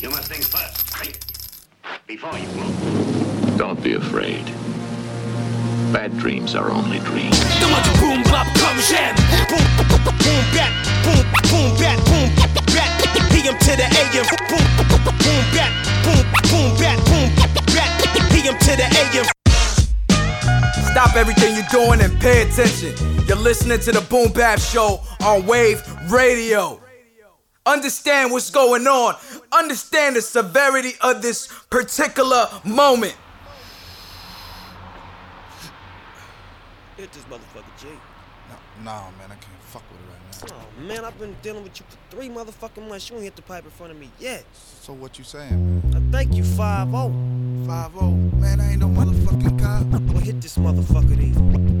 You must think first. Before you move. Don't be afraid. Bad dreams are only dreams. Boom, bop. Boom, boom, back. Boom, boom, back. Boom, back. PM to the AM. Boom, boom, back. Boom, boom, back. Boom, back. PM to the AM. Stop everything you're doing and pay attention. You're listening to the Boom Bap Show on Wave Radio. Understand what's going on. Understand the severity of this particular moment. Hit this motherfucker, G. No, nah, man, I can't fuck with it right now. Oh, man, I've been dealing with you for three motherfucking months. You ain't hit the pipe in front of me yet. So what you saying, man? I thank you, 5 0. 5 0. Man, I ain't no motherfucking cop. Well, hit this motherfucker then.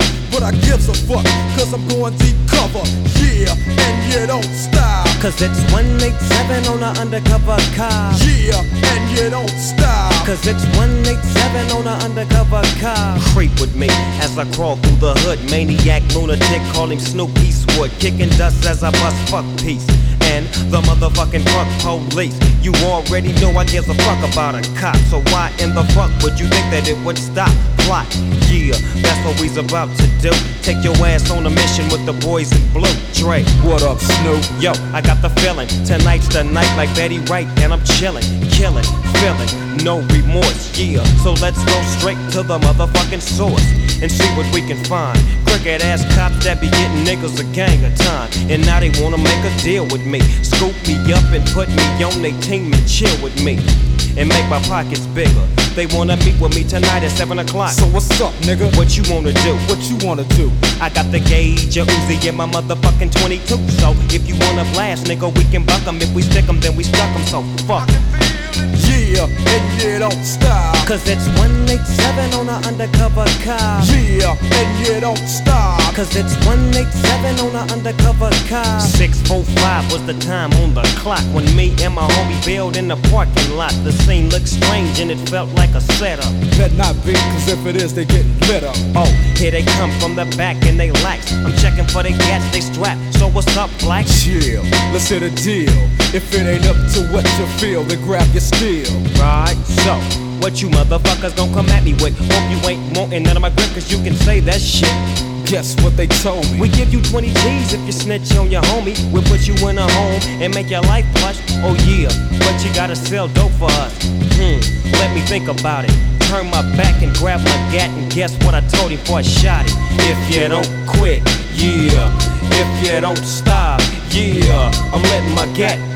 But I gives a fuck, cause I'm going deep cover. Yeah, and you don't stop. Cause it's 187 on an undercover car. Yeah, and you don't stop. Cause it's 187 on an undercover car. Creep with me as I crawl through the hood. Maniac, lunatic, call him Snoop Eastwood. Kicking dust as I bust fuck peace. And the motherfucking fuck police. You already know I give a fuck about a cop. So why in the fuck would you think that it would stop? Plot, yeah, that's what we's about to do. Take your ass on a mission with the boys in blue. Dre, What up, Snoop? Yo, I got the feeling. Tonight's the night like Betty Wright, and I'm chilling, killing, feeling, no remorse, yeah. So let's go straight to the motherfucking source and see what we can find. Crooked ass cops that be getting niggas a gang of time, and now they wanna make a deal with me. Scoop me up and put me on they team and chill with me. And make my pockets bigger. They wanna meet with me tonight at 7 o'clock. So what's up, nigga? what you wanna do? What you wanna do? I got the gauge, a Uzi, and my motherfucking 22. So if you wanna blast, nigga, we can buck 'em. If we stick 'em, then we stuck 'em. So fuck. Yeah, and you don't stop. Cause it's 187 on an undercover car. Yeah, and you don't stop. Cause it's 187 on an undercover car. 645 was the time on the clock when me and my homie bailed in the parking lot. The scene looked strange and it felt like a setup. Better not be, cause if it is, they getting lit up. Oh, here they come from the back and they lax. I'm checking for the gats they strap. So what's up, black? Chill, let's hit a deal. If it ain't up to what you feel, then grab your steel. Right, so what you motherfuckers gonna come at me with? Hope you ain't wanting none of my grip, cause you can say that shit. Guess what they told me? We give you 20 G's if you snitch on your homie. We'll put you in a home and make your life plush. Oh yeah, but you gotta sell dope for us. Hmm, let me think about it. Turn my back and grab my gat and guess what I told him before I shot it. If you don't quit, yeah. If you don't stop, yeah. I'm letting my gat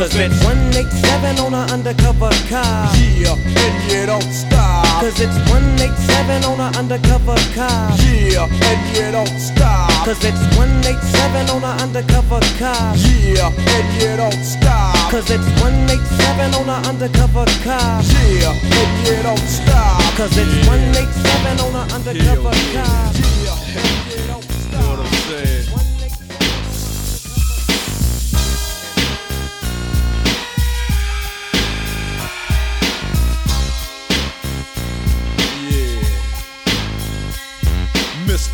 it's 187 on an undercover car. Yeah, and you don't stop. Cause it's 187 on an undercover car. Yeah, and you don't stop. Cause it's 187 on an undercover car. Yeah, and you don't stop. Cause it's 187 on an undercover car. Yeah, and you don't stop. Cause it's 187 on an undercover car. Yeah, and you don't stop.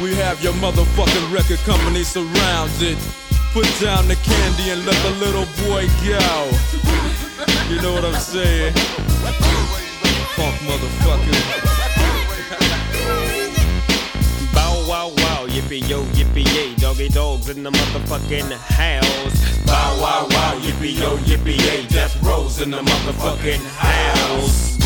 We have your motherfucking record company surrounded. Put down the candy and let the little boy go. You know what I'm saying? Funk motherfucker. Bow wow wow, yippee yo, yippee yay, Doggy Dogg's in the motherfucking house. Bow wow wow, yippee yo, yippee yay, Death Row's in the motherfucking house.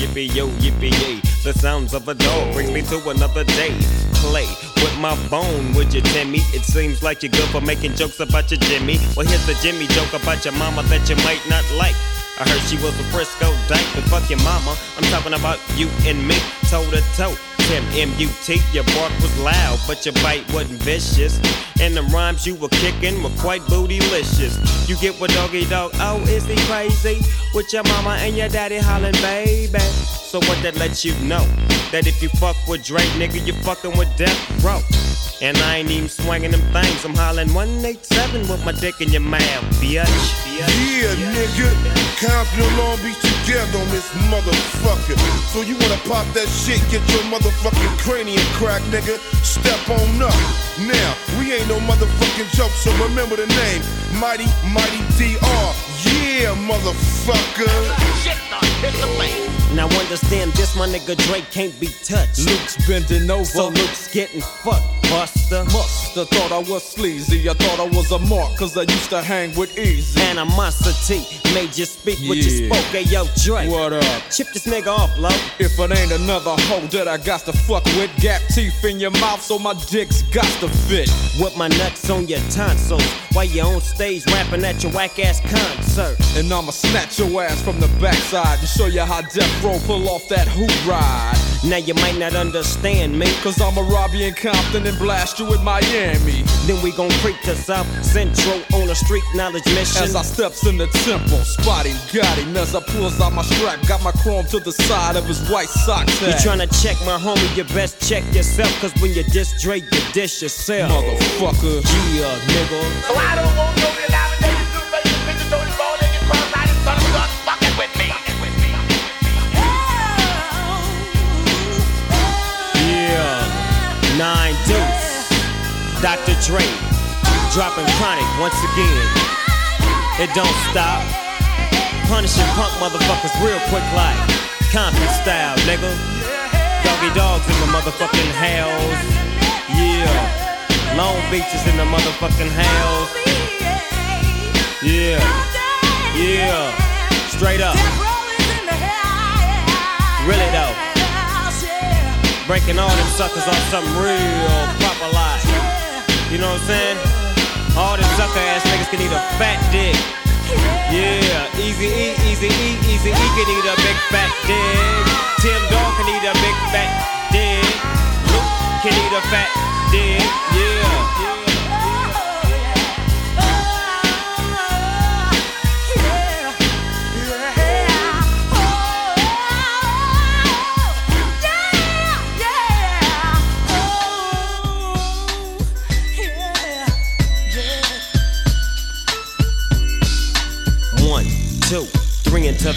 Yippee yo, yippee yay, the sounds of a dog bring me to another day. Play with my bone, would you, Timmy? It seems like you're good for making jokes about your Jimmy. Well, here's a Jimmy joke about your mama that you might not like. I heard she was a Frisco dyke, but fuck your mama. I'm talking about you and me, toe to toe. Tim M-U-T, your bark was loud, but your bite wasn't vicious. And the rhymes you were kicking were quite bootylicious. You get what Doggy Dogg, oh, is he crazy? With your mama and your daddy hollering, baby. So what that lets you know? That if you fuck with Dre, nigga, you fucking with Death Row. And I ain't even swinging them things. I'm hollering 187 with my dick in your mouth, bitch. Yeah, nigga. Compton Long Beach together on this motherfucker. So you wanna pop that shit, get your motherfucking cranium crack, nigga. Step on up. Now, we ain't no motherfucking joke, so remember the name. Mighty, Mighty DR. Yeah, motherfucker. Shit, dog, hit the face. Now understand this, my nigga Dre can't be touched. Luke's bending over. So Luke's getting fucked, buster. Musta thought I was sleazy. I thought I was a mark, cause I used to hang with Eazy. Animosity made you speak what you spoke. Hey, yo, Dre. What up? Chip this nigga off, love. If it ain't another hoe that I got to fuck with, gap teeth in your mouth so my dick's got to fit. With my nuts on your tonsils. While you on stage rapping at your whack ass concert. And I'ma snatch your ass from the backside and show you how Death Row pull off that hoop ride. Now you might not understand me. Cause I'ma rob you in Compton and blast you in Miami. Then we gon' creep to South Central on a street knowledge mission. As I steps in the temple, spotty got him as I pulls out my strap, got my chrome to the side of his white socks. You tryna check my homie, you best check yourself. Cause when you diss Dre, you dish yourself. Motherfucker. Yeah, nigga. So I don't want no denomination, two faces, bitches, Tony Ball, and your cross-eyed son of fucking with me. Yeah. Nine Deuce. Dr. Dre. Dropping chronic once again. It don't stop. Punishing punk motherfuckers real quick like Compton style, nigga. Doggy Dogg's in the motherfucking house. Yeah. Long Beach is in the motherfucking house. Yeah. Yeah. Straight up. Really though. Breaking all them suckers on something real proper like. You know what I'm saying? All them sucker ass niggas can eat a fat dick. Yeah, easy E, easy E, easy E can eat a big fat dick. Tim Dog can eat a big fat dick. Luke can eat a fat dick. Yeah.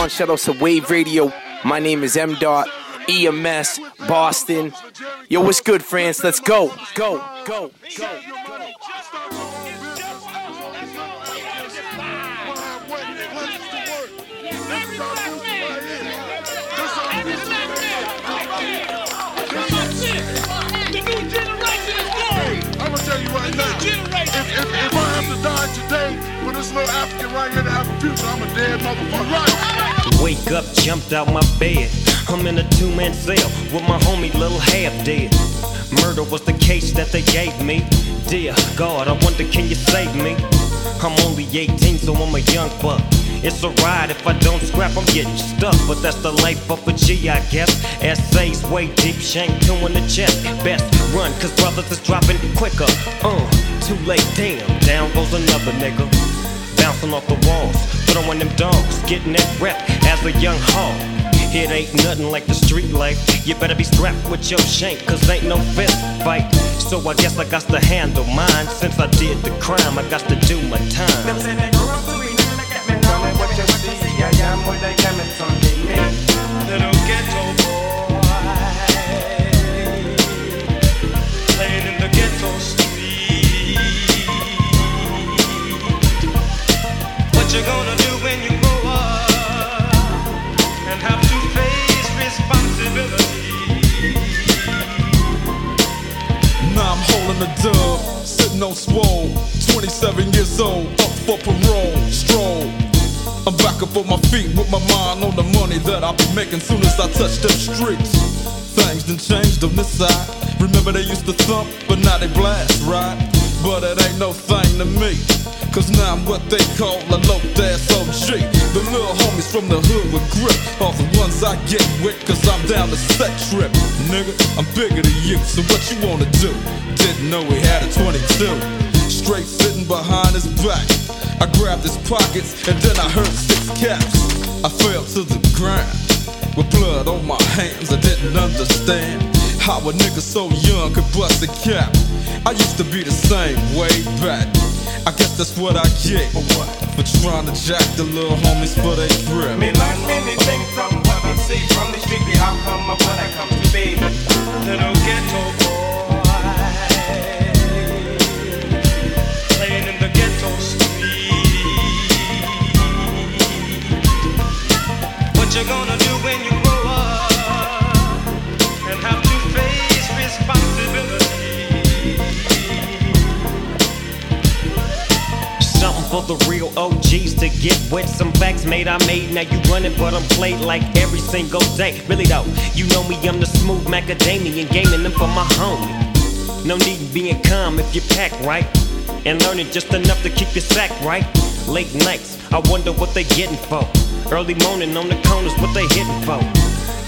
On? Shout out to Wave Radio. My name is M. Dot EMS Boston. Yo, what's good, France? Let's go, go, go, go. If, if, if I have to die today this little African right here to have a future, I'm a dead motherfucker. Right. Wake up, jumped out my bed. I'm in a two man cell with my homie Little Half Dead. Murder was the case that they gave me. Dear God, I wonder can you save me? I'm only 18, so I'm a young buck. It's a ride if I don't scrap, I'm getting stuck. But that's the life of a G, I guess. Essays way deep, shank two in the chest. Best run, cause brothers is dropping quicker. Uh, too late, damn, down goes another nigga. Bouncing off the walls, throwing them dogs, getting that rep as a young hog. It ain't nothing like the street life. You better be strapped with your shank, cause ain't no fist fight. So I guess I got to handle mine. Since I did the crime, I got to do my time. Little ghetto boy, but now they blast, right? But it ain't no thing to me. Cause now I'm what they call a low ass OG. The little homies from the hood with grip are the ones I get with, cause I'm down to set trip. Nigga, I'm bigger than you, so what you wanna do? Didn't know he had a 22. Straight sitting behind his back. I grabbed his pockets and then I heard six caps. I fell to the ground with blood on my hands. I didn't understand how a nigga so young could bust a cap. I used to be the same way back. I guess that's what I get for trying to jack the little homies for they grip. Me learn many things from what me see from the street. The outcome of what I come to be. Little ghetto boy. Playing in the ghetto street. What you gonna do when you for the real OGs to get with some facts made I made. Now you running, but I'm played like every single day. Really though, you know me, I'm the smooth macadamian, gaming them for my homie. No need in being calm if you pack right. And learning just enough to keep your sack right. Late nights, I wonder what they getting for. Early morning on the corners, what they hitting for.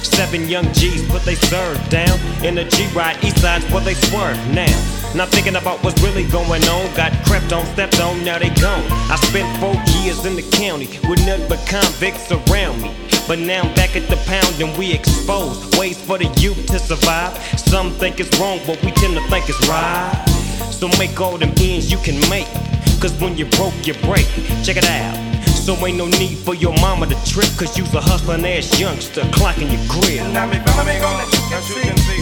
Seven young G's put they serve down. In the G ride, east side's where they swerve now. Not thinking about what's really going on. Got crept on, stepped on, now they gone. I spent four years in the county with nothing but convicts around me. But now I'm back at the pound and we expose ways for the youth to survive. Some think it's wrong, but we tend to think it's right. So make all them ends you can make. Cause when you broke, you break. Check it out. So ain't no need for your mama to trip. Cause you's a hustling ass youngster clocking your crib. Now me me gonna you can see.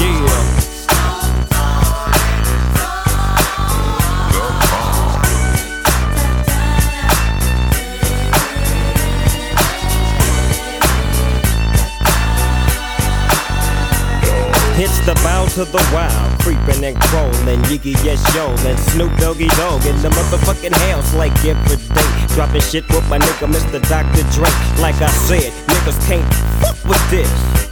Yeah. It's the bow to the wild, creeping and crawling, Yiggy yes yo, and Snoop Doggy Dogg in the motherfucking house like every day. Dropping shit with my nigga Mr. Dr. Dre. Like I said, niggas can't fuck with this.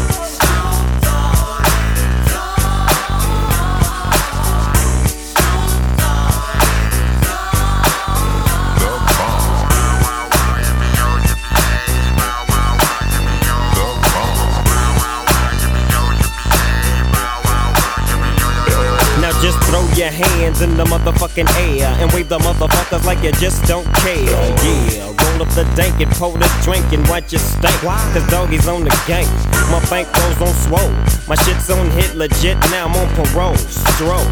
your hands in the motherfucking air and wave the motherfuckers like you just don't care. Yeah, roll up the dank and pour the drink and watch your stank. Cause doggy's on the gang. My bankroll's on swole. My shit's on hit legit, now I'm on parole. Stroke.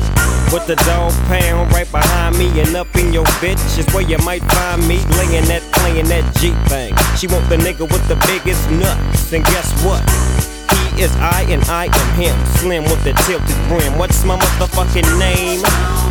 With the dog pound right behind me and up in your bitch is where you might find me laying that, playing that G thing. She want the nigga with the biggest nuts, and guess what? He is I and I am him. Slim with the tilted brim. What's my motherfucking name?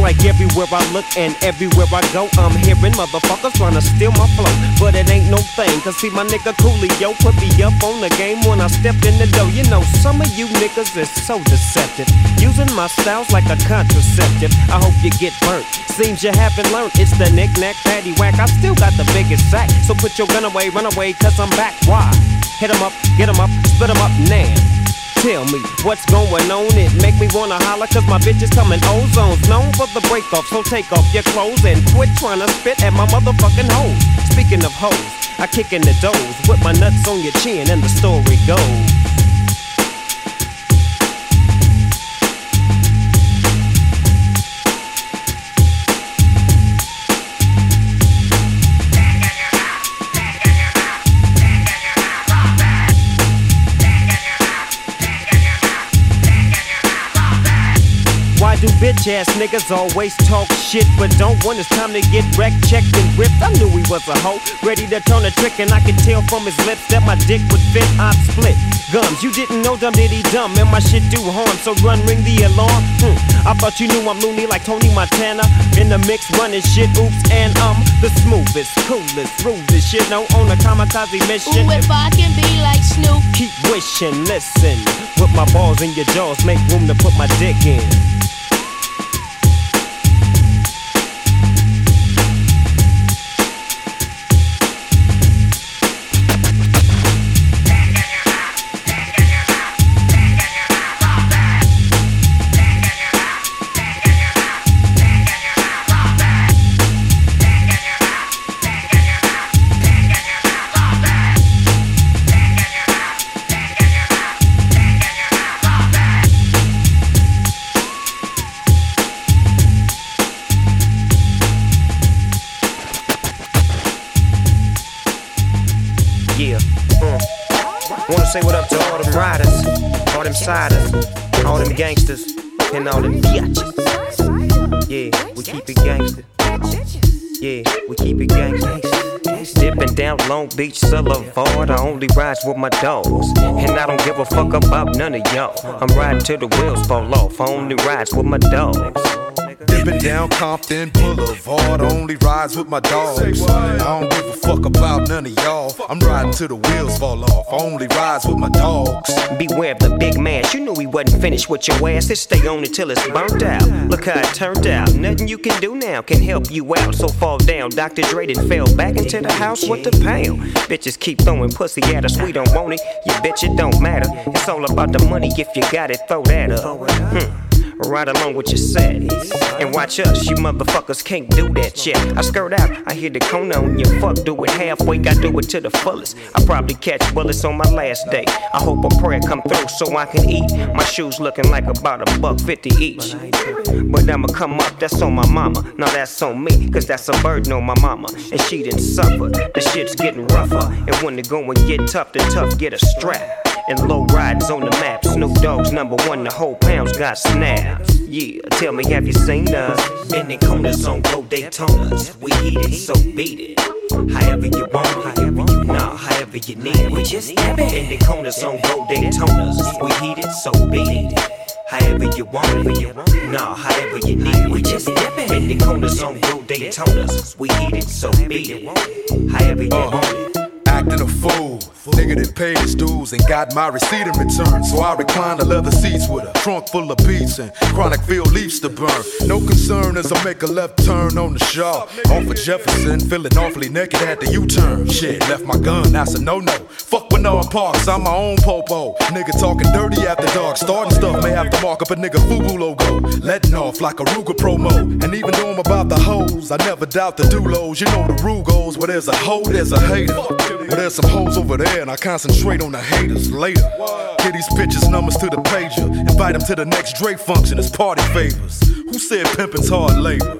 Like everywhere I look and everywhere I go, I'm hearing motherfuckers trying to steal my flow. But it ain't no thing, cause see my nigga Coolio put me up on the game when I stepped in the door. You know, some of you niggas is so deceptive. Using my styles like a contraceptive. I hope you get burnt. Seems you haven't learned. It's the knick-knack, paddywhack. I still got the biggest sack. So put your gun away, run away, cause I'm back. Why? Hit 'em up, get 'em up, split 'em up now. Tell me what's going on. It make me wanna holler cause my bitch is coming ozones. Known for the break off, so take off your clothes and quit trying to spit at my motherfucking hoes. Speaking of hoes, I kick in the doors with my nuts on your chin and the story goes. Do bitch ass niggas always talk shit but don't when it's time to get wrecked, checked, and ripped? I knew he was a hoe, ready to turn a trick, and I could tell from his lips that my dick would fit. I'd split gums. You didn't know dumb diddy dumb, and my shit do harm, so run ring the alarm. Hmm. I thought you knew I'm loony like Tony Montana in the mix, running shit. Oops, and I'm the smoothest, coolest, rudest shit. No on a kamikaze mission. Ooh, if I can be like Snoop. Keep wishing, listen. Put my balls in your jaws, make room to put my dick in. All them riders, all them siders, all them gangsters, and all them biatches. Yeah, we keep it gangster. Yeah, we keep it gangster. Dipping down Long Beach Boulevard, I only ride with my dogs. And I don't give a fuck about none of y'all. I'm riding till the wheels fall off. I only ride with my dogs. Dipping down Compton Boulevard, only rides with my dogs. I don't give a fuck fuck about none of y'all. I'm riding till the wheels fall off. I only rides with my dogs. Beware of the big man. You knew he wasn't finished with your ass. Just stay on it till it's burnt out. Look how it turned out. Nothing you can do now can help you out. So fall down. Dr. Dre done fell back into the house with the pound. Bitches keep throwing pussy at us. We don't want it. You bitch, it don't matter. It's all about the money. If you got it, throw that up. Hmm. Right along with your set. And watch us, you motherfuckers can't do that yet. I skirt out, I hear the cone on your fuck, do it halfway, I do it to the fullest. I probably catch bullets on my last day. I hope a prayer come through so I can eat. My shoes looking like about a buck fifty each. But I'ma come up, that's on my mama. Now that's on me, cause that's a burden on my mama. And she didn't suffer, the shit's getting rougher. And when the going get tough, the tough get a strap. And low riders on the map. Snoop Dogg's number one, the whole pound's got snaps. Yeah, tell me, have you seen us? Bending corners on Go Daytonas. We heat it, so beat it. However you want, however you nah, however you need it. We just bending corners on Go Daytonas. We heat it, so beat it. However you want it, nah, however you need it. We just bending corners on Go Daytonas. We heat it, so beat it. However you uh-huh. want it. Acting a fool. Nigga that paid his dues and got my receipt in return. So I recline the leather seats with a trunk full of beats and chronic field leaves to burn. No concern as I make a left turn on the shaw. Off of Jefferson, feeling awfully naked at the U turn. Shit, left my gun, that's a no no. Fuck Bernard Parks, I'm my own popo. Nigga talking dirty after dark. Starting stuff may have to mark up a nigga FUBU logo. Letting off like a Ruger promo. And even though I'm about the hoes, I never doubt the dulos. You know the rule goes where there's a hoe, there's a hater. But there's some hoes over there, and I concentrate on the haters later. Get these bitches numbers to the pager. Invite them to the next Dre function as party favors. Who said pimping's hard labor?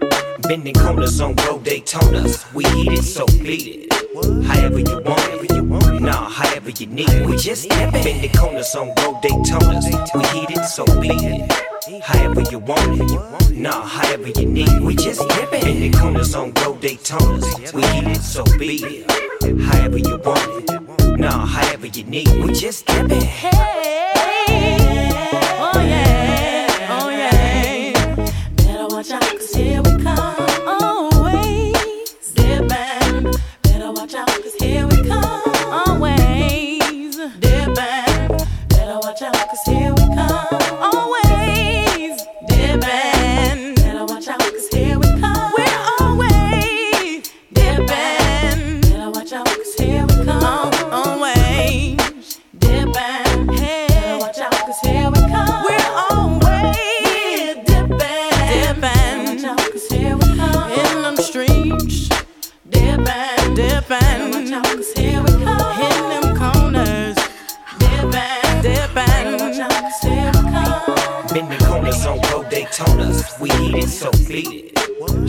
Bending corners on Go Daytonas. We heat it, so beat it. However you want it. Nah, however you need we just tap it. We just corners on Go Daytonas. We heat it, so beat it. However you want it. Nah, however you need we just it. We just corners on Go Daytonas. We heat it, so beat it. However you want it. Nah, however you need. We just tap it. Hey, dipping, dipping. Watch here we come. In them corners, dipping, dipping. Watch out, here we come. Bending corners on Go Daytonas. We heat it, so beat it.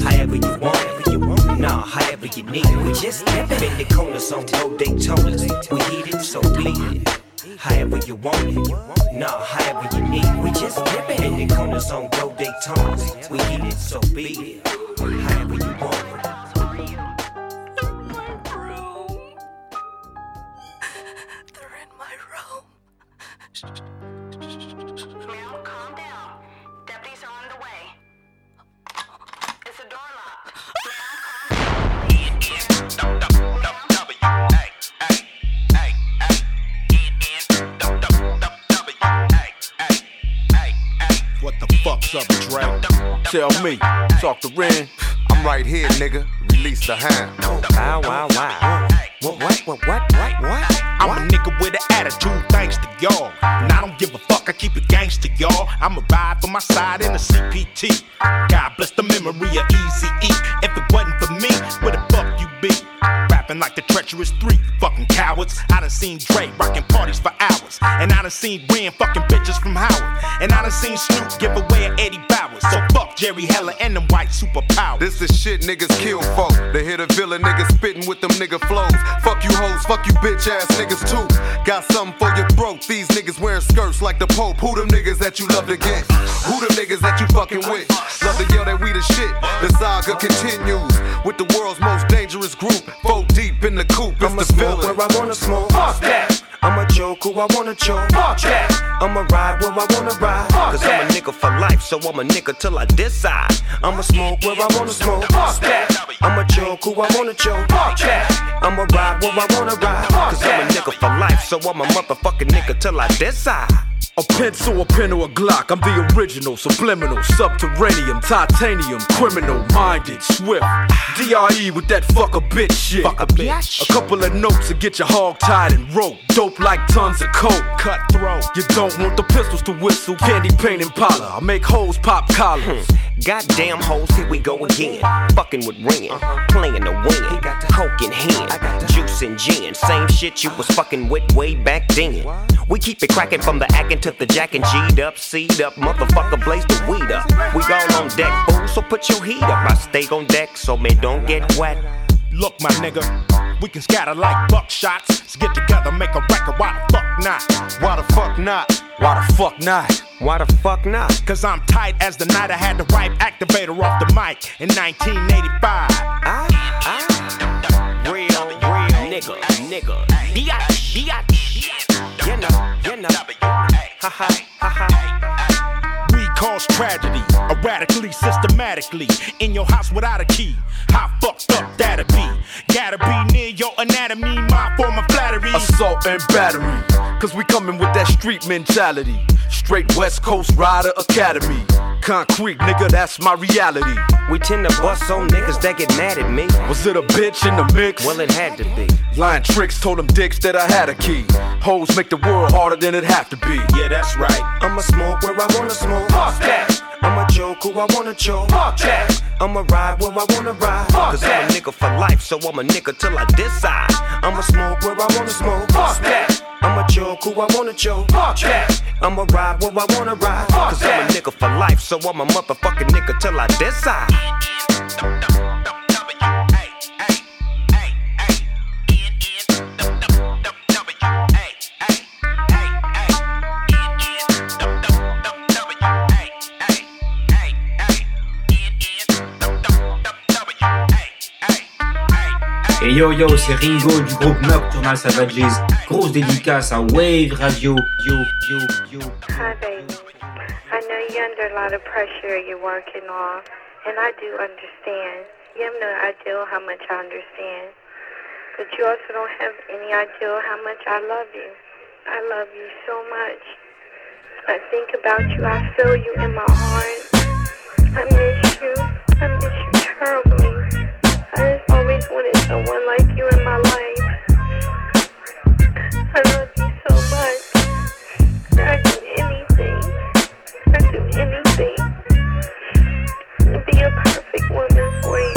However you want it. Nah, however you need it. We just bending corners on Go Daytonas. We heat it, so beat it. However you want it. Nah, however you need it. We just bending corners on Go Daytonas. We heat it, so beat it. Tell me, talk to Ren. I'm right here, nigga. Release the hand. Wow, wow, wow. What, what, what, what, what, what? I'm a nigga with an attitude, thanks to y'all. And I don't give a fuck, I keep it gangster, y'all. I'ma ride for my side in the CPT. God bless the memory of Easy E. If it wasn't for me, where the fuck you be? Rapping like the treacherous three, fucking cowards. I done seen Dre rocking parties for hours. And I done seen Ren fucking bitches from Howard. And I done seen Snoop give away an Eddie Bauers. So fuck Jerry Heller and them white superpowers. This is shit niggas kill folk. They hit a villain niggas spitting with them nigga flows. Fuck you hoes, fuck you bitch ass niggas too. Got something for your throat. These niggas wearing skirts like the Pope. Who them niggas that you love to get? Who them niggas that you fucking with? Love to yell that we the shit. The saga continues with the world's most dangerous group. Four deep in the coop. It's I'ma the smoke villain. where I wanna smoke. Fuck that. I'ma choke who I wanna choke. Fuck that. I'ma ride where I wanna ride. Fuck Cause I'm a nigga for life, so I'm a nigga till I decide. I'ma smoke where I wanna smoke. Fuck that. I'ma choke who I wanna choke. Fuck that. I'ma ride where I wanna ride. Cause I'm a nigga for life, so I'm a motherfucking nigga till I decide. A pencil, a pen, or a Glock. I'm the original, subliminal, subterranean, titanium, criminal, minded, swift. DRE with that fuck a bitch shit. Fuck a bitch. A couple of notes to get your hog tied and rope. Dope like tons of coke. Cutthroat. You don't want the pistols to whistle. Candy paint and parlor. I make hoes pop collars. Hmm. Goddamn hoes, here we go again. Fucking with Ren, uh-huh. playing the win. He got the coke in hand, juice and gin. Same shit you was fucking with way back then. We keep it cracking from the acting to the jacking. G'd up, seed up, motherfucker, blaze the weed up. We all on deck, fool, so put your heat up. I stay on deck, so man, don't get wet. Look, my nigga, we can scatter like buckshots. Let's get together, make a record. Why the fuck not? Why the fuck not? Why the fuck not? Why the fuck not? Cause I'm tight as the night I had the right activator off the mic in 1985. I, ah, I, ah. real, real nigga, nigga. You know, you know. Ha ha, ha ha. We cause tragedy, erratically, systematically. In your house without a key. How fucked up that'd be? Gotta be near your anatomy, my form of flattery. Assault and battery. Cause we coming with that street mentality. Straight West Coast Rider Academy. Concrete, nigga, that's my reality. We tend to bust on niggas that get mad at me. Was it a bitch in the mix? Well, it had to be. Lying tricks told them dicks that I had a key. Hoes make the world harder than it have to be. Yeah, that's right. I'ma smoke where I wanna smoke. Fuck that. I'ma joke who I wanna choke. Fuck that. I'ma ride where I wanna ride. Cause I'm a nigga for life, so I'm a nigga till I decide. I'ma smoke where I wanna smoke. Fuck that. I'ma choke who I wanna choke. Fuck that. I'ma ride where I wanna ride. Cause I'm a nigga for life, so I'm a motherfucking nigga till I decide. Yo yo, c'est Ringo du groupe Nocturnal Savages. Grosse dédicace à Wave Radio. Yo yo yo. Hi, baby. I know you're under a lot of pressure you're working off, and I do understand. You have no idea how much I understand. But you also don't have any idea how much I love you. I love you so much. I think about you, I feel you in my heart. I miss you. I miss you terribly. Always wanted someone like you in my life. I love you so much. I'd do anything. I'd do anything be a perfect woman for you.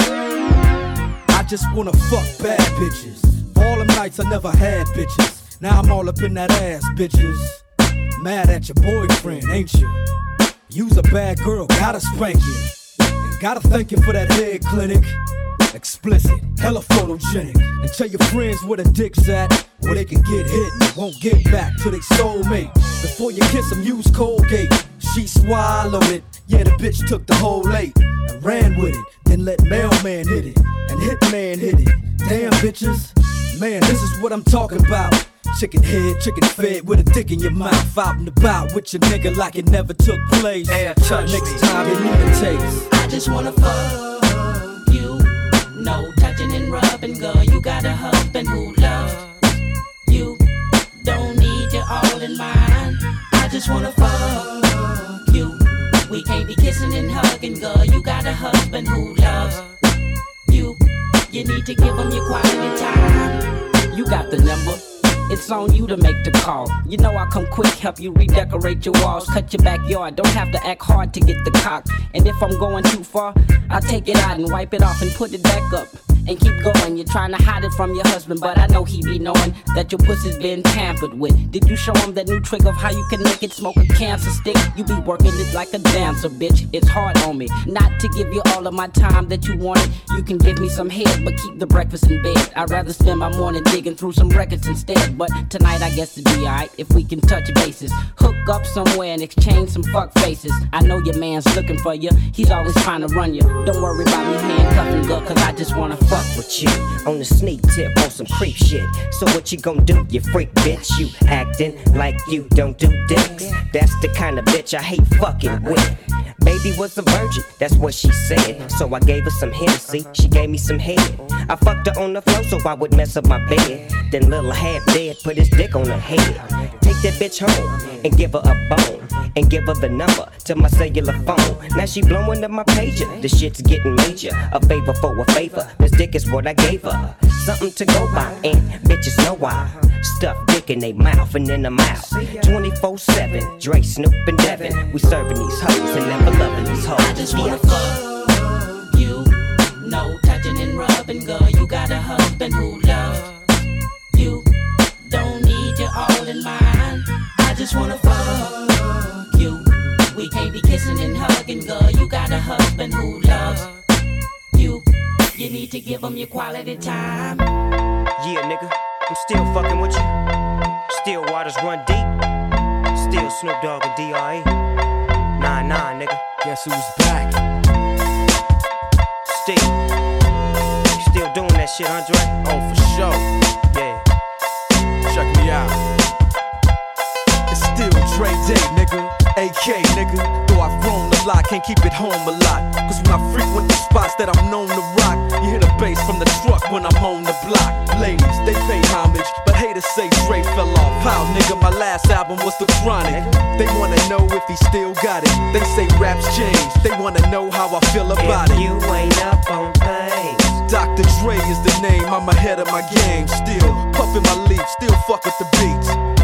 I just wanna fuck bad bitches. All them nights I never had bitches. Now I'm all up in that ass, bitches. Mad at your boyfriend, ain't you? You's a bad girl, gotta spank you. And gotta thank you for that head clinic. Explicit, hella photogenic. And tell your friends where the dick's at, where they can get hit and won't get back to their soulmate. Before you kiss them, use Colgate. She swallowed it. Yeah, the bitch took the whole eight and ran with it. Then let mailman hit it and hitman hit it. Damn bitches, man, this is what I'm talking about. Chicken head, chicken fed with a dick in your mouth. Out and about with your nigga like it never took place. Next time you need a taste. I just wanna fuck. No touching and rubbing, girl. You got a husband who loves you. Don't need you all in mine. I just wanna fuck you. We can't be kissing and hugging, girl. You got a husband who loves you. You need to give him your quality time. You got the number. It's on you to make the call. You know I come quick, help you redecorate your walls, cut your backyard. Don't have to act hard to get the cock. And if I'm going too far, I take it out and wipe it off and put it back up. And keep going. You're trying to hide it from your husband, but I know he be knowing that your pussy's been tampered with. Did you show him that new trick of how you can make it smoke a cancer stick? You be working it like a dancer, bitch. It's hard on me. Not to give you all of my time that you wanted. You can give me some head, but keep the breakfast in bed. I'd rather spend my morning digging through some records instead. But tonight I guess it'd be alright if we can touch bases. Hook up somewhere and exchange some fuck faces. I know your man's looking for you. He's always trying to run you. Don't worry about me handcuffing good, cause I just wanna fuck fuck with you on the sneak tip on some creep shit. So what you gon' do, you freak bitch? You acting like you don't do dicks. That's the kind of bitch I hate fucking with. Baby was a virgin, that's what she said. So I gave her some Hennessy, she gave me some head. I fucked her on the floor so I would mess up my bed. Then little half dead put his dick on her head. Take that bitch home and give her a bone. And give her the number to my cellular phone. Now she blowing up my pager. The shit's getting major. A favor for a favor. This dick is what I gave her. Something to go by, and bitches know why. Stuff dick in they mouth and in the mouth. 24 7. Dre, Snoop, and Devin. We serving these hoes and never loving these hoes. I just wanna fuck you. No touching and rubbing, girl. You got a husband who loves you. Don't need you all in mine. I just wanna fuck you. We can't be kissing and hugging, girl. You got a husband who need to give him your quality time. Yeah, nigga, I'm still fucking with you. Still waters run deep. Still Snoop Dogg and D.R.E. Nah, nah, nigga. Guess who's back? Still. Still doing that shit, Andre? Oh, for sure. Yeah. Check me out. It's still Dre Day, nigga. AK, nigga. Though I've grown a lot, can't keep it home a lot. Cause when I frequent the spots that I'm known to rock, you hear the bass from the truck when I'm on the block. Ladies, they pay homage, but haters say Dre fell off. How, nigga, my last album was The Chronic. They wanna know if he still got it. They say raps change, they wanna know how I feel about If it. you ain't up on things. Dr. Dre is the name, I'm ahead of my game. Still puffin' my leaf, still fuck with the beats.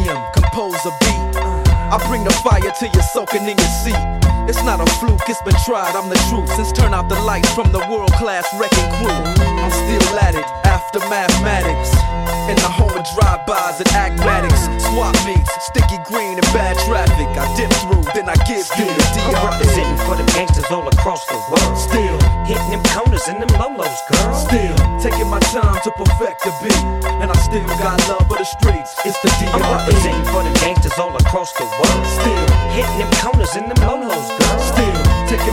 I bring the fire till you're soaking in your seat. It's not a fluke, it's been tried, I'm the truth. Since turn out the lights from the world class wrecking crew. I'm still at it after mathematics. In the home of drive-bys and acmatics. Swap meets, sticky green and bad traffic. I dip through, I give you the I'm representing for them gangsters all across the world. Still hitting them corners and them lolos, girl. Still taking my time to perfect the beat. And I still got love for the streets. It's the I'm representing for them gangsters all across the world. Still hitting them corners and them lolos, girl.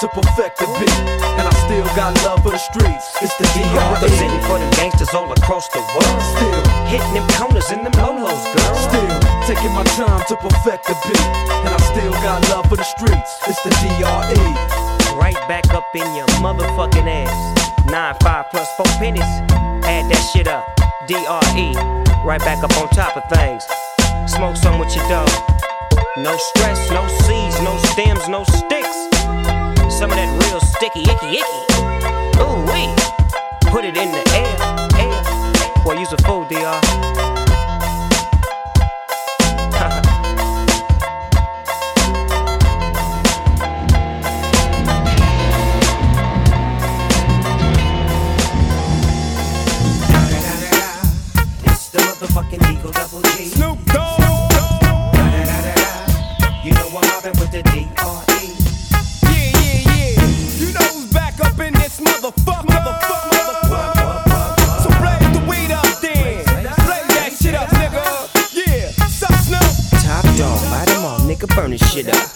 to perfect the beat, and I still got love for the streets. It's the DRE. representing for them gangsters all across the world. Still hitting them corners and them lolos, girl. Still taking my time to perfect the beat, and I still got love for the streets. It's the DRE. Right back up in your motherfucking ass. Nine five plus four pennies. Add that shit up. DRE. Right back up on top of things. Smoke some with your dog. No stress, no seeds, no stems, no sticks. Some of that real sticky, icky, icky. Ooh, wee. Put it in the air, air. Boy, use a fool, DR. Double G. Snoop Dogg. You know I'm hopping with the D. So blaze the weed up then. Blaze that shit up, nigga. Yeah. Top dog, bite them nigga, burn this shit up.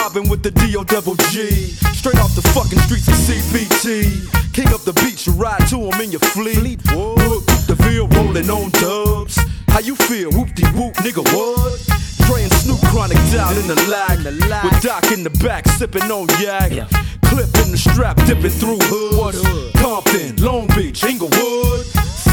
Mobbing with the DO double G. Straight off the fucking streets of CPT. King up the beach, you ride to him in your fleet. Look, the Ville rolling on dubs. How you feel? Whoop de whoop, nigga, what? And Snoop Chronic down in the lag. With Doc in the back, sipping on yak. Clip in the strap, dipping through hoods. Compton, Long Beach, Inglewood.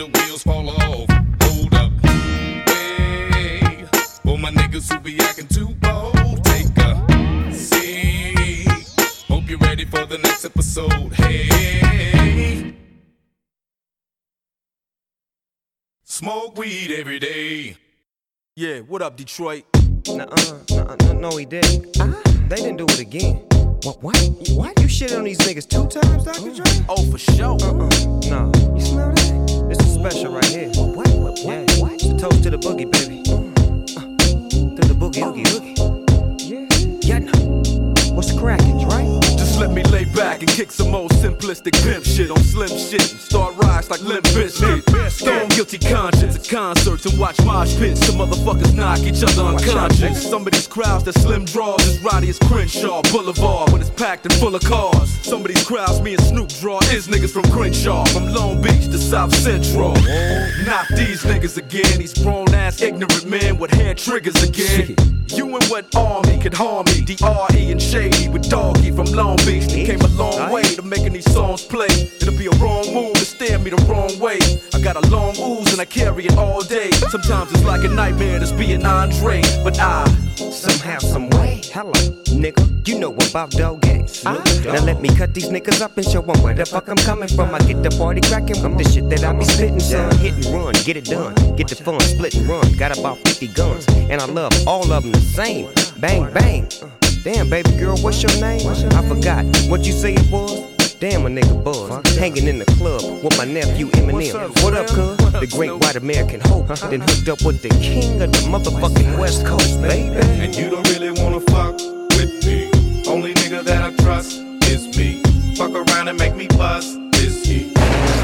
the wheels fall off. Hold up. Hey, for my niggas who be acting too bold, take a seat. Hope you're ready for the next episode. Hey. Smoke weed every day. Yeah, what up, Detroit? Nuh-uh, nuh-uh, no, no, he didn't. Ah, they didn't do it again. What? What? What? You shit on these niggas two times, Dr. Dre? Oh, for sure. Uh-uh. No. You smell that? This is special right here. What? What? What? Yeah. What? It's a toast to the boogie, baby. Uh, to the boogie, oogie, oogie. And kick some old simplistic pimp shit on slim shit and start rise like Limp Bizkit. Stone guilty conscience at concerts and watch mosh pits. Some motherfuckers knock each other unconscious. Some of these crowds that slim draws is rowdy as Crenshaw Boulevard when it's packed and full of cars. Some of these crowds me and Snoop draw is niggas from Crenshaw, from Long Beach to South Central. Not these niggas again, these grown ass ignorant men with hair triggers again. You and what army could harm me? DRE and Shady with Doggy from Long Beach. They came a long way to making these songs play. It'll be a wrong move to stare me the wrong way. I got a long ooze and I carry it all day. Sometimes it's like a nightmare just being Andre, but I Somehow, some way. Hello, nigga. You know about dog games. Now let me cut these niggas up and show show 'em where the fuck I'm coming from. I get the party cracking with the shit that I be spitting, son. Hit and run, get it done. Get the fun, split and run. Got about 50 guns, and I love all of them the same. Bang, bang. Damn, baby girl, what's your name? I forgot what you say it was. Damn, a nigga buzz. Hanging in the club with my nephew Eminem. What up, cuz? The great white American hope. Then hooked up with the king of the motherfucking West Coast, baby. And you don't really wanna fuck with me. Only nigga that I trust is me. Fuck around and make me bust this heat.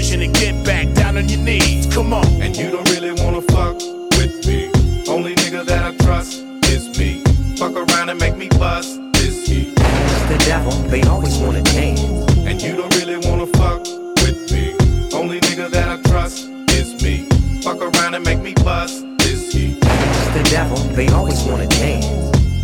and get back down on your knees. Come on. And you don't really wanna fuck with me. Only nigga that I trust is me. Fuck around and make me bust this heat. The devil, they always wanna dance. And you don't really wanna fuck with me. Only nigga that I trust is me. Fuck around and make me bust this heat. The devil, they always wanna dance.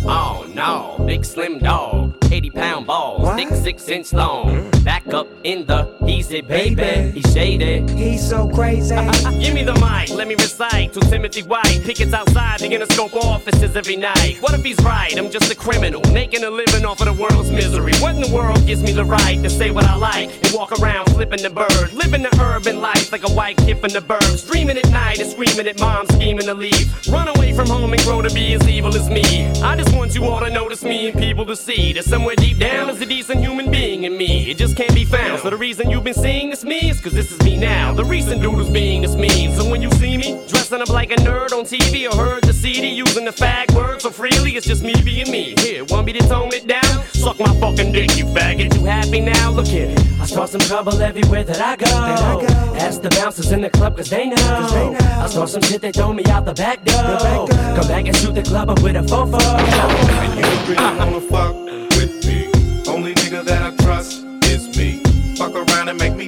Oh no, big slim dog. 80 pound balls, thick six inch long. Back up in the easy, baby. He's shady. He's so crazy. Give me the mic, let me recite to Timothy White. Pickets outside the Interscope offices every night. What if he's right? I'm just a criminal, making a living off of the world's misery. What in the world gives me the right to say what I like and walk around flipping the bird? Living the urban life like a white kid from the burbs. Dreaming at night and screaming at mom, scheming to leave. Run away from home and grow to be as evil as me. I just want you all to notice me and people to see that somewhere deep down is a decent human being in me. It just can't be found. So the reason you've been seeing this me is cause this is me now. The recent dude who's being this mean. So when you see me dressing up like a nerd on TV or heard the CD using the fag word so freely, it's just me being me. Here, want me to tone it down? Suck my fucking dick, you faggot. You happy now? Look here. I start some trouble everywhere that I go. Ask the bouncers in the club cause they know. I start some shit, they throw me out the back door. Come back and shoot the club up with a fofo. And you don't really wanna fuck with me. Only nigga that I trust is me. Fuck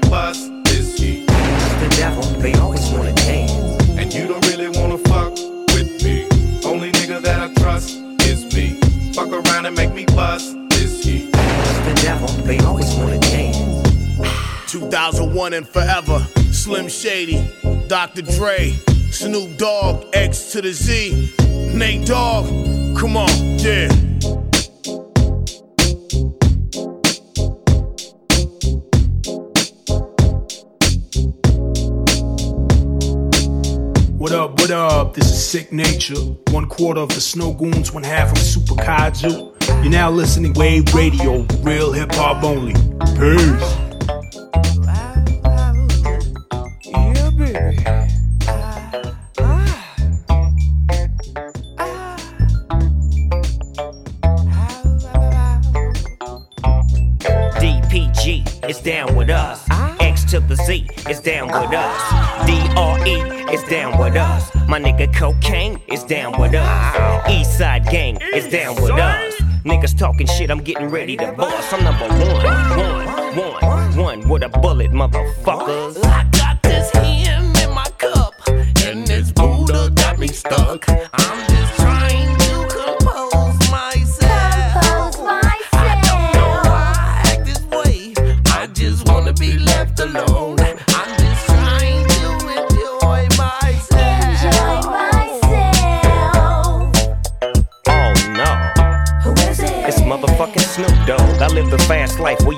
around and make me bust is he. The devil, they always wanna dance. And you don't really wanna fuck with me. Only nigga that I trust is me. Fuck around and make me bust is he. The devil, they always wanna dance. 2001 and forever. Slim Shady, Dr. Dre, Snoop Dogg, X to the Z, Nate Dogg. Come on, yeah. What up. This is Sicknature. One quarter of the Snowgoons, one half of Super Kaiju. You're now listening Wave Radio, real hip hop only. Peace. Is down with us. DRE is down with us. My nigga Kokane is down with us. Eastside Gang is down with us. Niggas talking shit, I'm getting ready to boss. I'm number one, one, one, one with a bullet, motherfuckers. I got this hymn in my cup, and this Buddha got me stuck.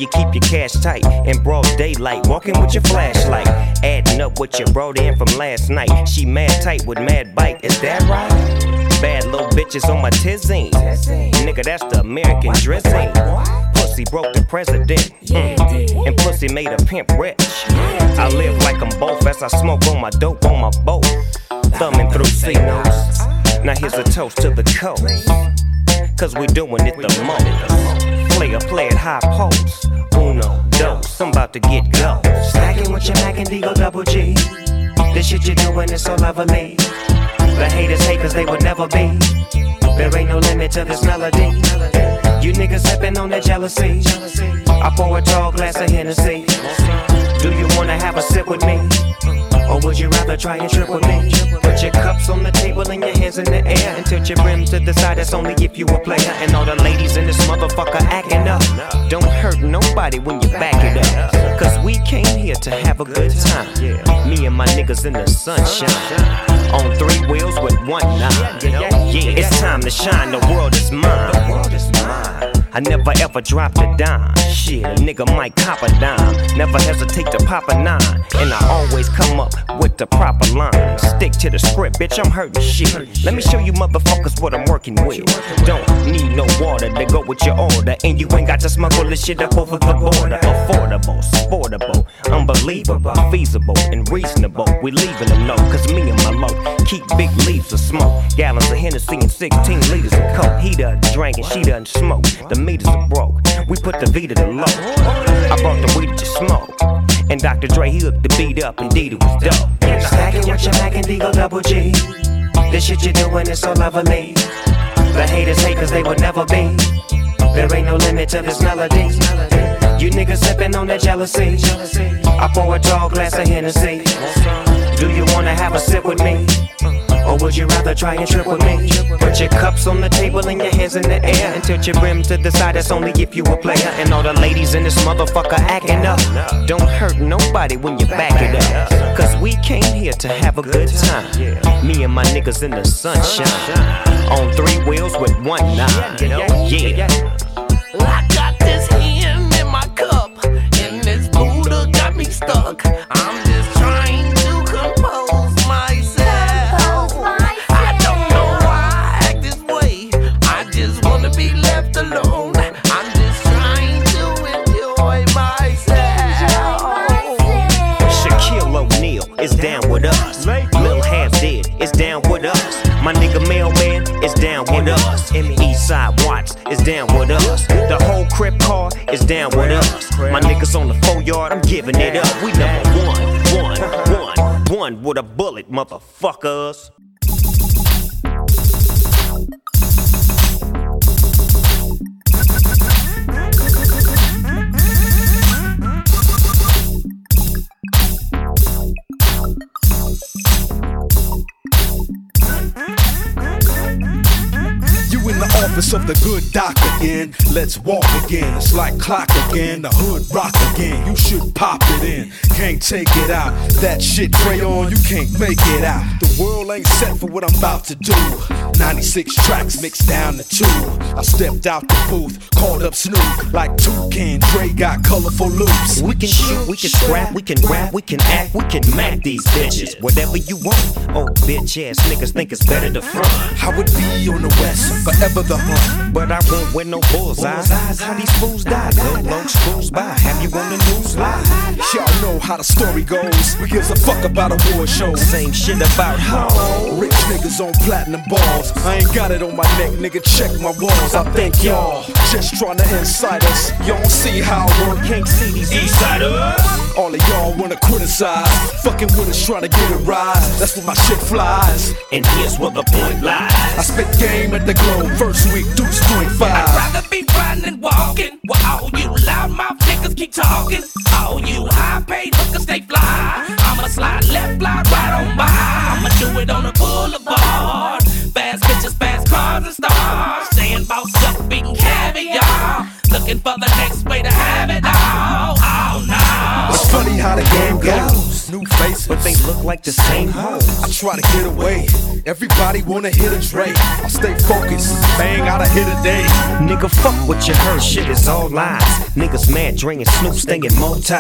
You keep your cash tight in broad daylight, walking with your flashlight, adding up what you brought in from last night. She mad tight with mad bite, is that right? Bad little bitches on my tizine. Nigga, that's the American dressing. Pussy broke the president, mm. and pussy made a pimp rich. I live like I'm both as I smoke on my dope on my boat, thumbing through C notes. Now here's a toast to the coast. Cause we doing it the most. Play a play at high post. I'm about to get go. Stacking with your Mac and Deagle double G. This shit you're doing is so lovely. The haters hate cause they would never be. There ain't no limit to this melody. You niggas sipping on that jealousy. I pour a tall glass of Hennessy. Do you wanna have a sip with me? Or would you rather try and trip with me? Put your cups on the table and your hands in the air and tilt your brim to the side. That's only if you a player. And all the ladies in this motherfucker acting up. Don't hurt nobody when you back it up. Cause we came here to have a good time. Me and my niggas in the sunshine. On three wheels with one nine. Yeah, it's time to shine. The world is mine. I never ever dropped a dime. Shit, a nigga might cop a dime. Never hesitate to pop a nine. And I always come up with the proper line. Stick to the script, bitch, I'm hurting shit. Let me show you motherfuckers what I'm working with. Don't need no water to go with your order. And you ain't got to smuggle this shit up over the border. Affordable, sportable, unbelievable, feasible, and reasonable. We leaving them know, cause me and my low keep big leaves of smoke. Gallons of Hennessy and 16 liters of coke. He done drank and she done smoke. The meters are broke. We put the V to the low. I brought the weed to just smoke. And Dr. Dre, he hooked the beat up, indeed it was dope. Stacking with your Mac and Deagle double G. This shit you doing is so lovely. The haters hate cause they would never be. There ain't no limit to this melody. You niggas sipping on that jealousy. I pour a tall glass of Hennessy. Do you wanna have a sip with me? Or would you rather try and trip with me? Put your cups on the table and your hands in the air and tilt your rim to the side. That's only if you a player. And all the ladies in this motherfucker acting up. Don't hurt nobody when you back it up. Cause we came here to have a good time. Me and my niggas in the sunshine. On three wheels with one nine. Yeah. I got this hand in my cup, and this Buddha got me stuck. Giving it up. We number one, one, one, one with a bullet, motherfuckers. Of the good doc again. Let's walk again. It's like clock again. The hood rock again. You should pop it in. Can't take it out. That shit crayon, you can't make it out. The world ain't set for what I'm about to do. 96 tracks mixed down to two. I stepped out the booth, called up Snoop. Like Toucan, Dre got colorful loops. We can shoot, we can scrap, we can rap, we can act, we can mac these bitches. Whatever you want. Oh, bitch ass niggas think it's better to front. How it be on the west, forever the But I won't wear no bullseyes. How these fools die? Little lows cruise by. Have you on the news live? Y'all know how the story goes. We gives a fuck about award shows. Same shit about hoes. Rich niggas on platinum balls. I ain't got it on my neck, nigga. Check my walls. I thank y'all. Just trying to incite us. Y'all don't see how I work. Can't see these insiders. All of y'all wanna criticize. Fucking with us trying to get a rise. That's where my shit flies. And here's where the point lies. I spit game at the globe. First week, Deuce point I'd rather be riding and walking while all you loudmouth niggas keep talking. All you high paid hookers stay fly. I'ma slide left, slide right on by. I'ma do it on the boulevard. Fast bitches, fast cars and stars. Staying bossed up, beating caviar. Looking for the next way to have it all. Oh no. It's funny how the game goes. But they look like the same hoes. I try to get away. Everybody wanna hit a Dre. I stay focused. Bang out a hit a day. Nigga, fuck what you heard, shit is all lies. Niggas mad, and Snoop staying multi.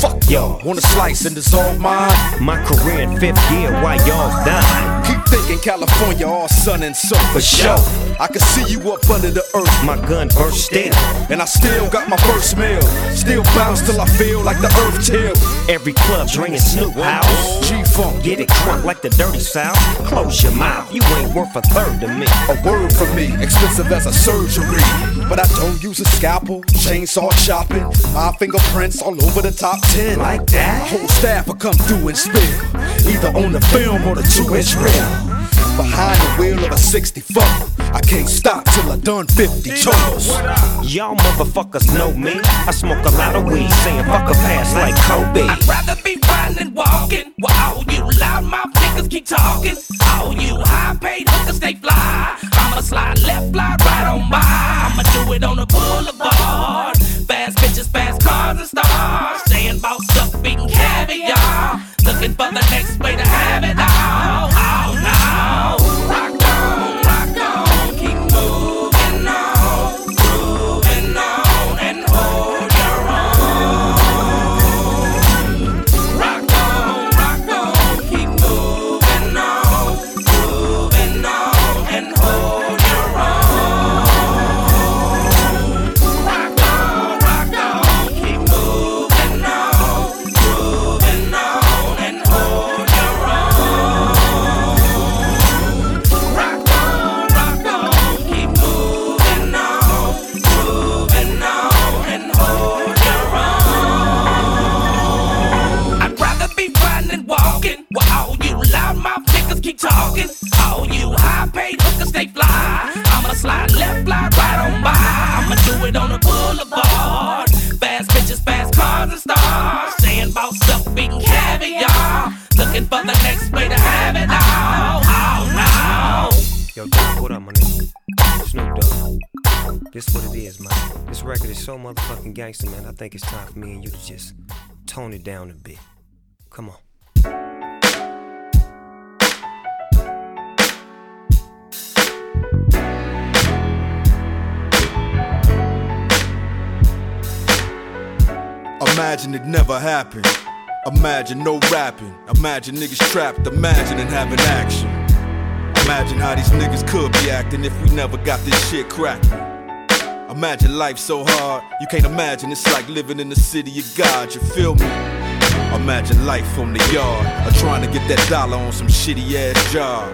Fuck y'all, wanna slice and dissolve mine? My career in fifth gear, why y'all's dying? Thinking California all sun and sun for sure. I can see you up under the earth. My gun burst still. And I still got my first meal. Still bounce till I feel like the earth chill. Every club, and Snoop house. G-Funk. Get it crunk like the dirty south. Close your mouth, you ain't worth a third to me. A word from me, expensive as a surgery. But I don't use a scalpel, chainsaw chopping. My fingerprints all over the top 10. Like that? Whole staff will come through and spill. Either on the film or the two inch reel. Behind the wheel of a 64. I can't stop till I done 50 toes. Y'all motherfuckers know me. I smoke a lot of weed, saying fuck a pass like Kobe. I'd rather be riding and walking while all you loudmouth niggas keep talking. All you high paid hookers stay fly. I'ma slide left, slide right on by. I'ma do it on the boulevard. Fast bitches, fast cars and stars. Staying bossed up, beating caviar. Looking for the next way to have it all. Oh no. Rock gangster, man. I think it's time for me and you to just tone it down a bit. Come on. Imagine it never happened. Imagine no rapping. Imagine niggas trapped. Imagining having action. Imagine how these niggas could be acting if we never got this shit cracking. Imagine life so hard, you can't imagine it's like living in the city of God, you feel me? Imagine life from the yard, or trying to get that dollar on some shitty ass job.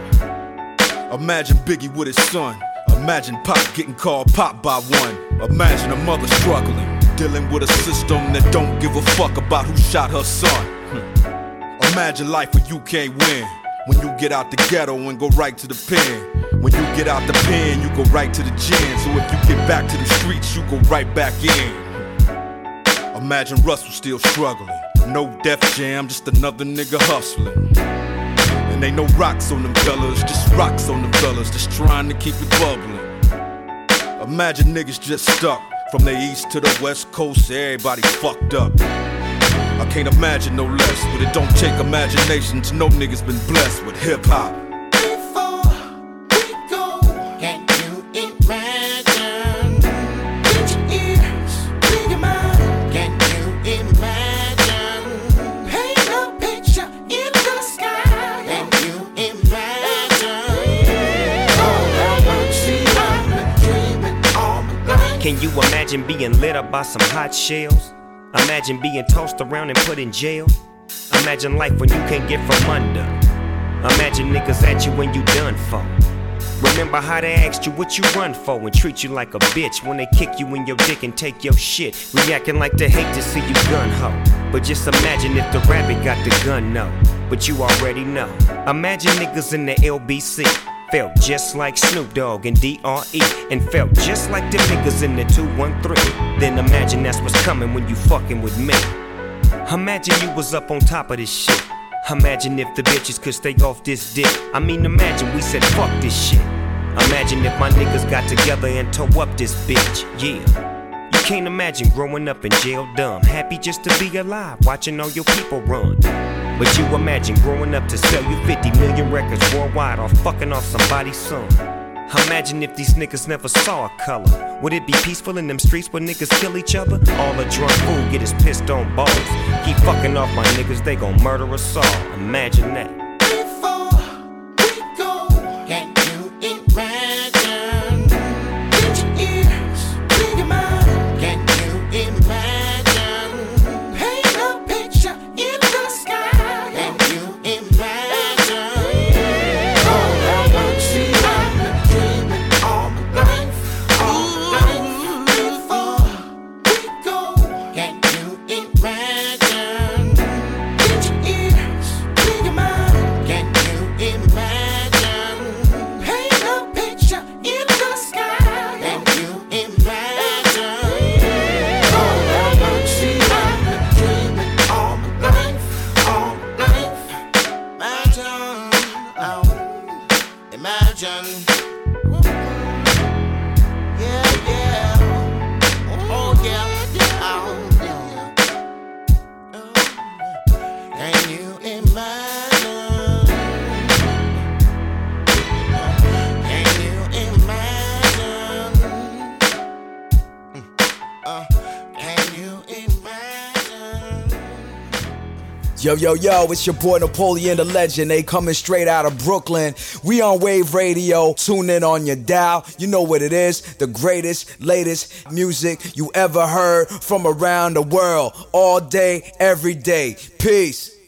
Imagine Biggie with his son. Imagine Pop getting called Pop by one. Imagine a mother struggling, dealing with a system that don't give a fuck about who shot her son. Hmm. Imagine life where you can't win. When you get out the ghetto and go right to the pen. When you get out the pen, you go right to the gym. So if you get back to the streets, you go right back in. Imagine Russell still struggling. No Def Jam, just another nigga hustling. And ain't no rocks on them fellas, just rocks on them fellas, just trying to keep it bubbling. Imagine niggas just stuck from the east to the west coast, everybody fucked up. I can't imagine no less, but it don't take imagination to know niggas been blessed with hip hop. Imagine being lit up by some hot shells? Imagine being tossed around and put in jail? Imagine life when you can't get from under. Imagine niggas at you when you done for. Remember how they asked you what you run for and treat you like a bitch when they kick you in your dick and take your shit. Reacting like they hate to see you gun ho. But just imagine if the rabbit got the gun, no. But you already know. Imagine niggas in the LBC. Felt just like Snoop Dogg and DRE. And felt just like the niggas in the 213. Then imagine that's what's coming when you fucking with me. Imagine you was up on top of this shit. Imagine if the bitches could stay off this dick. I mean, imagine we said fuck this shit. Imagine if my niggas got together and tore up this bitch. Yeah. You can't imagine growing up in jail dumb. Happy just to be alive, watching all your people run. But you imagine growing up to sell you 50 million records worldwide or fucking off somebody's son. Imagine if these niggas never saw a color. Would it be peaceful in them streets where niggas kill each other? All a drunk fool get his pissed on balls. Keep fucking off my niggas, they gon' murder us all. Imagine that. Yo, yo, it's your boy Napoleon Da Legend. They coming straight out of Brooklyn. We on Wave Radio. Tune in on your dial. You know what it is. The greatest, latest music you ever heard from around the world. All day, every day. Peace.